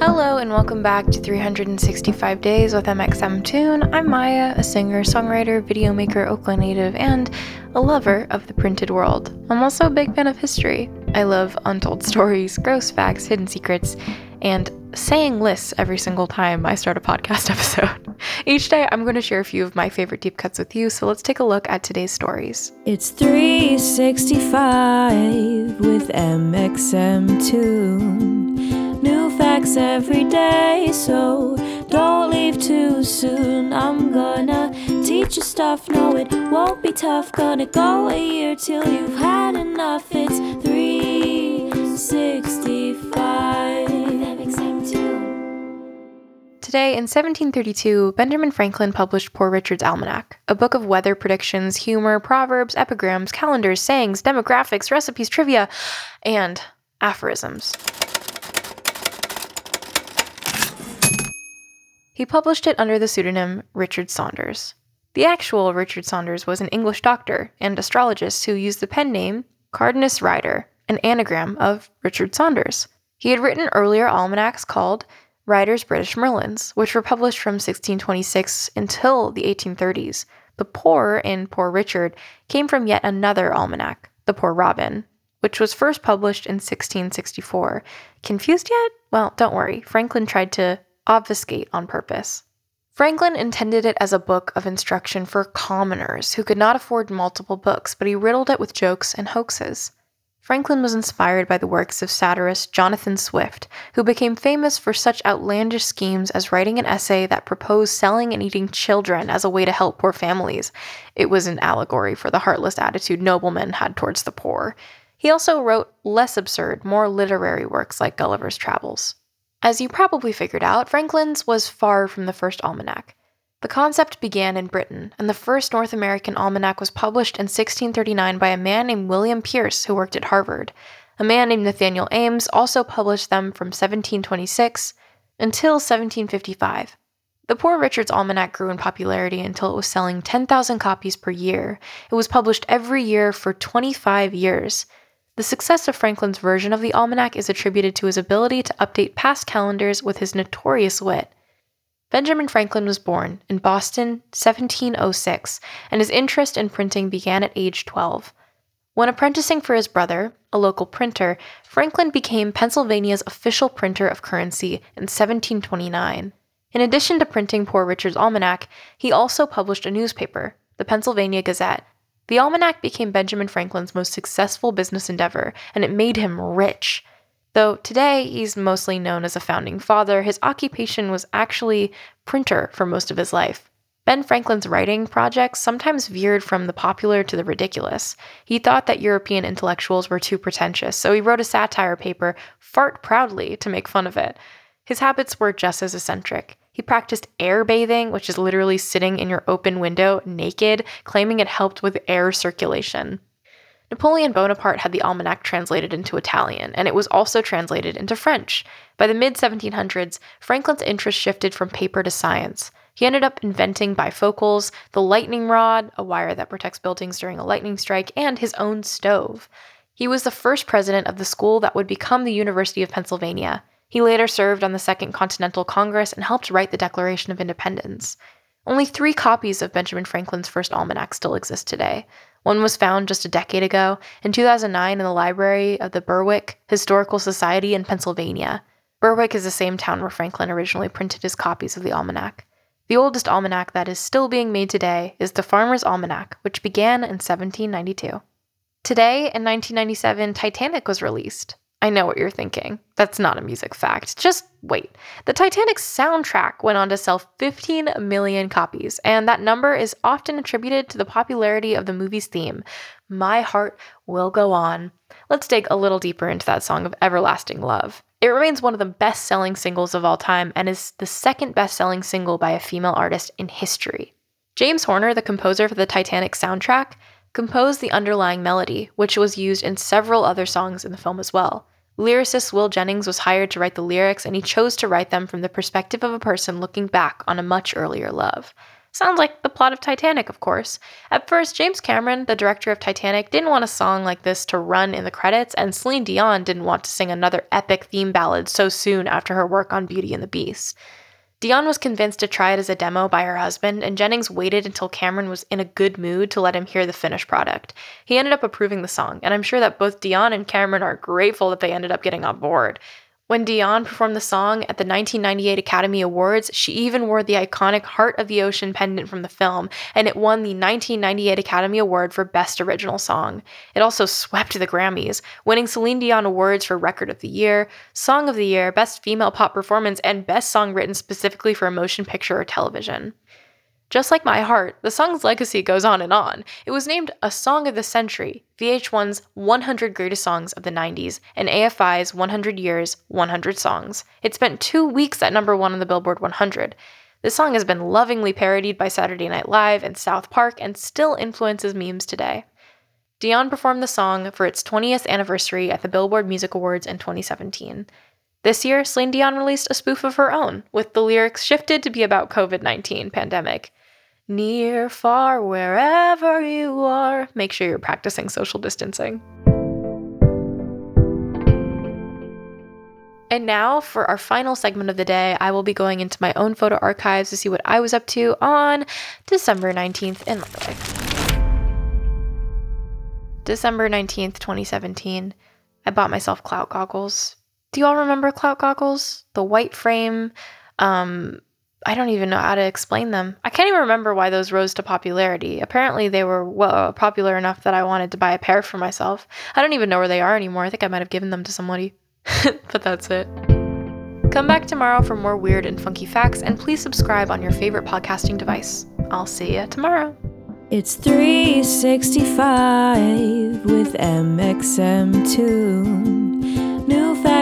Hello, and welcome back to 365 Days with mxmtoon. I'm Maya, a singer, songwriter, video maker, Oakland native, and a lover of the printed world. I'm also a big fan of history. I love untold stories, gross facts, hidden secrets, and saying lists every single time I start a podcast episode. Each day, I'm going to share a few of my favorite deep cuts with you, so let's take a look at today's stories. It's 365 with mxmtoon. New facts every day, so don't leave too soon. I'm gonna teach you stuff, no, it won't be tough. Gonna go a year till you've had enough. It's 365. Today, in 1732, Benjamin Franklin published Poor Richard's Almanac, a book of weather predictions, humor, proverbs, epigrams, calendars, sayings, demographics, recipes, trivia, and aphorisms. He published it under the pseudonym Richard Saunders. The actual Richard Saunders was an English doctor and astrologist who used the pen name Cardanus Rider, an anagram of Richard Saunders. He had written earlier almanacs called Rider's British Merlins, which were published from 1626 until the 1830s. The poor in Poor Richard came from yet another almanac, The Poor Robin, which was first published in 1664. Confused yet? Well, don't worry. Franklin tried to obfuscate on purpose. Franklin intended it as a book of instruction for commoners who could not afford multiple books, but he riddled it with jokes and hoaxes. Franklin was inspired by the works of satirist Jonathan Swift, who became famous for such outlandish schemes as writing an essay that proposed selling and eating children as a way to help poor families. It was an allegory for the heartless attitude noblemen had towards the poor. He also wrote less absurd, more literary works like Gulliver's Travels. As you probably figured out, Franklin's was far from the first almanac. The concept began in Britain, and the first North American almanac was published in 1639 by a man named William Pierce who worked at Harvard. A man named Nathaniel Ames also published them from 1726 until 1755. The Poor Richard's Almanac grew in popularity until it was selling 10,000 copies per year. It was published every year for 25 years. The success of Franklin's version of the almanac is attributed to his ability to update past calendars with his notorious wit. Benjamin Franklin was born in Boston 1706, and his interest in printing began at age 12. When apprenticing for his brother, a local printer, Franklin became Pennsylvania's official printer of currency in 1729. In addition to printing Poor Richard's Almanac, he also published a newspaper, the Pennsylvania Gazette, the almanac became Benjamin Franklin's most successful business endeavor, and it made him rich. Though today he's mostly known as a founding father, his occupation was actually printer for most of his life. Ben Franklin's writing projects sometimes veered from the popular to the ridiculous. He thought that European intellectuals were too pretentious, so he wrote a satire paper, Fart Proudly, to make fun of it. His habits were just as eccentric. He practiced air bathing, which is literally sitting in your open window naked, claiming it helped with air circulation. Napoleon Bonaparte had the almanac translated into Italian, and it was also translated into French. By the mid 1700s, Franklin's interest shifted from paper to science. He ended up inventing bifocals, the lightning rod, a wire that protects buildings during a lightning strike, and his own stove. He was the first president of the school that would become the University of Pennsylvania. He later served on the Second Continental Congress and helped write the Declaration of Independence. Only three copies of Benjamin Franklin's first almanac still exist today. One was found just a decade ago, in 2009, in the library of the Berwick Historical Society in Pennsylvania. Berwick is the same town where Franklin originally printed his copies of the almanac. The oldest almanac that is still being made today is the Farmer's Almanac, which began in 1792. Today, in 1997, Titanic was released. I know what you're thinking. That's not a music fact. Just wait. The Titanic soundtrack went on to sell 15 million copies, and that number is often attributed to the popularity of the movie's theme My Heart Will Go On. let's dig a little deeper into that song of Everlasting Love. It remains one of the best selling singles of all time and is the second best selling single by a female artist in history. James Horner, the composer for the Titanic soundtrack, composed the underlying melody, which was used in several other songs in the film as well. Lyricist Will Jennings was hired to write the lyrics, and he chose to write them from the perspective of a person looking back on a much earlier love. Sounds like the plot of Titanic, of course. At first, James Cameron, the director of Titanic, didn't want a song like this to run in the credits, and Celine Dion didn't want to sing another epic theme ballad so soon after her work on Beauty and the Beast. Dion was convinced to try it as a demo by her husband, and Jennings waited until Cameron was in a good mood to let him hear the finished product. He ended up approving the song, and I'm sure that both Dion and Cameron are grateful that they ended up getting on board. When Dion performed the song at the 1998 Academy Awards, she even wore the iconic Heart of the Ocean pendant from the film, and it won the 1998 Academy Award for Best Original Song. It also swept the Grammys, winning Celine Dion awards for Record of the Year, Song of the Year, Best Female Pop Performance, and Best Song Written specifically for a motion picture or television. Just like My Heart, the song's legacy goes on and on. It was named a Song of the Century, VH1's 100 Greatest Songs of the 90s, and AFI's 100 Years, 100 Songs. It spent two weeks at number one on the Billboard 100. This song has been lovingly parodied by Saturday Night Live and South Park and still influences memes today. Dion performed the song for its 20th anniversary at the Billboard Music Awards in 2017. This year, Celine Dion released a spoof of her own, with the lyrics shifted to be about COVID-19 pandemic. Near, far, wherever you are, make sure you're practicing social distancing. And now, for our final segment of the day, I will be going into my own photo archives to see what I was up to on December 19th in my life. December 19th, 2017, I bought myself clout goggles. Do you all remember clout goggles? The white frame, um, I don't even know how to explain them. I can't even remember why those rose to popularity. Apparently, they were well popular enough that I wanted to buy a pair for myself. I don't even know where they are anymore. I think I might have given them to somebody. but that's it. Come back tomorrow for more weird and funky facts, and please subscribe on your favorite podcasting device. I'll see you tomorrow. It's 365 with mxmtoon.